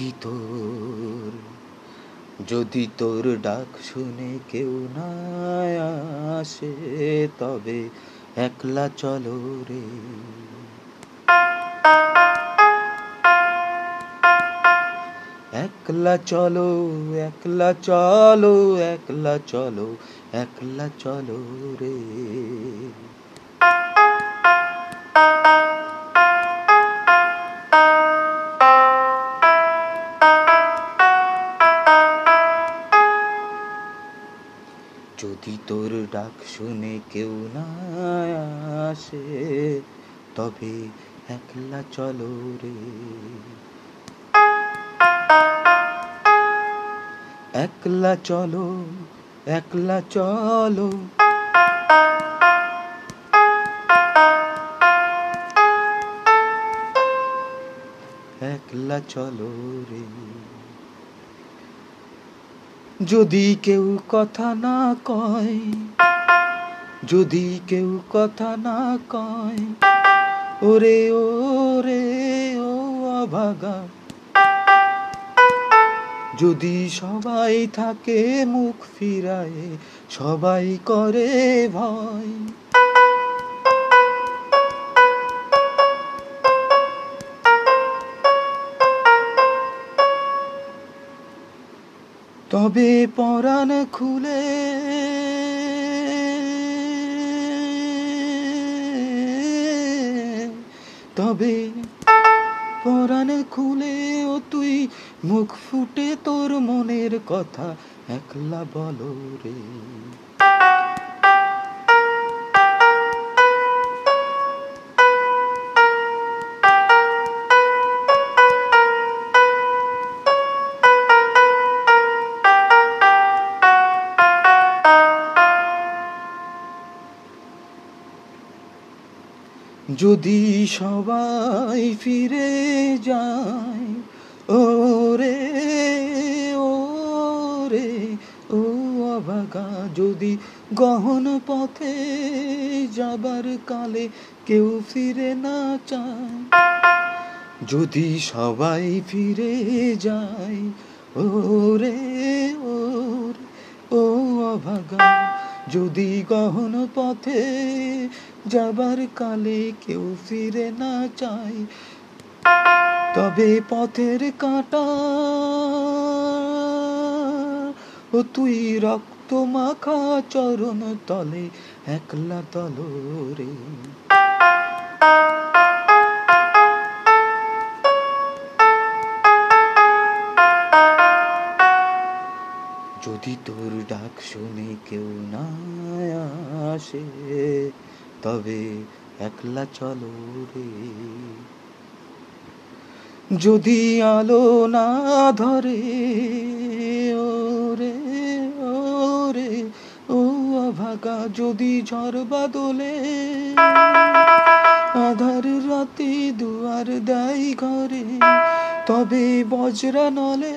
যদি তোর যদি তোর ডাক শুনে কেউ না আসে, তবে একলা চলো রে। একলা চলো একলা চলো একলা চলো একলা চলো রে। যদি তোর ডাক শুনে কেউ না আসে, তবে একলা চলো রে। একলা চলো একলা চলো। একলা চলো রে। যদি কেউ কথা না কয়, যদি কেউ কথা না কয়, ওরে ওরে, ও অভাগা। যদি সবাই থাকে মুখ ফিরায়, সবাই করে ভয় তবে পরাণ খুলে তবে পরাণ খুলে ও তুই মুখ ফুটে তোর মনের কথা একলা বলো রে। যদি সবাই ফিরে যায়, ওরে ওরে, ও রে ও অভাগা যদি গহন পথে যাবার কালে কেউ ফিরে না চায়, যদি সবাই ফিরে যায়, ওরে ওরে, ও অভাগা যদি গহন পথে যাবার কালে কেউ ফিরে না চায়, তবে পথের কাঁটা ও তুই রক্ত মাখা চরণ তলে একলা তল রে যদি তোর ডাক শুনে কেউ না আসে, তবে একলা চলো রে। যদি আলো না ধরে, ওরে ওরে, ও অভাগা যদি ঝড় বাদলে, আধার রাতে দুয়ার দেয় ঘরে, তবে বজ্রা নলে।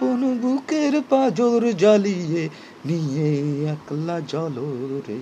আপন বুকের পাজর জ্বালিয়ে নিয়ে একলা জল রে।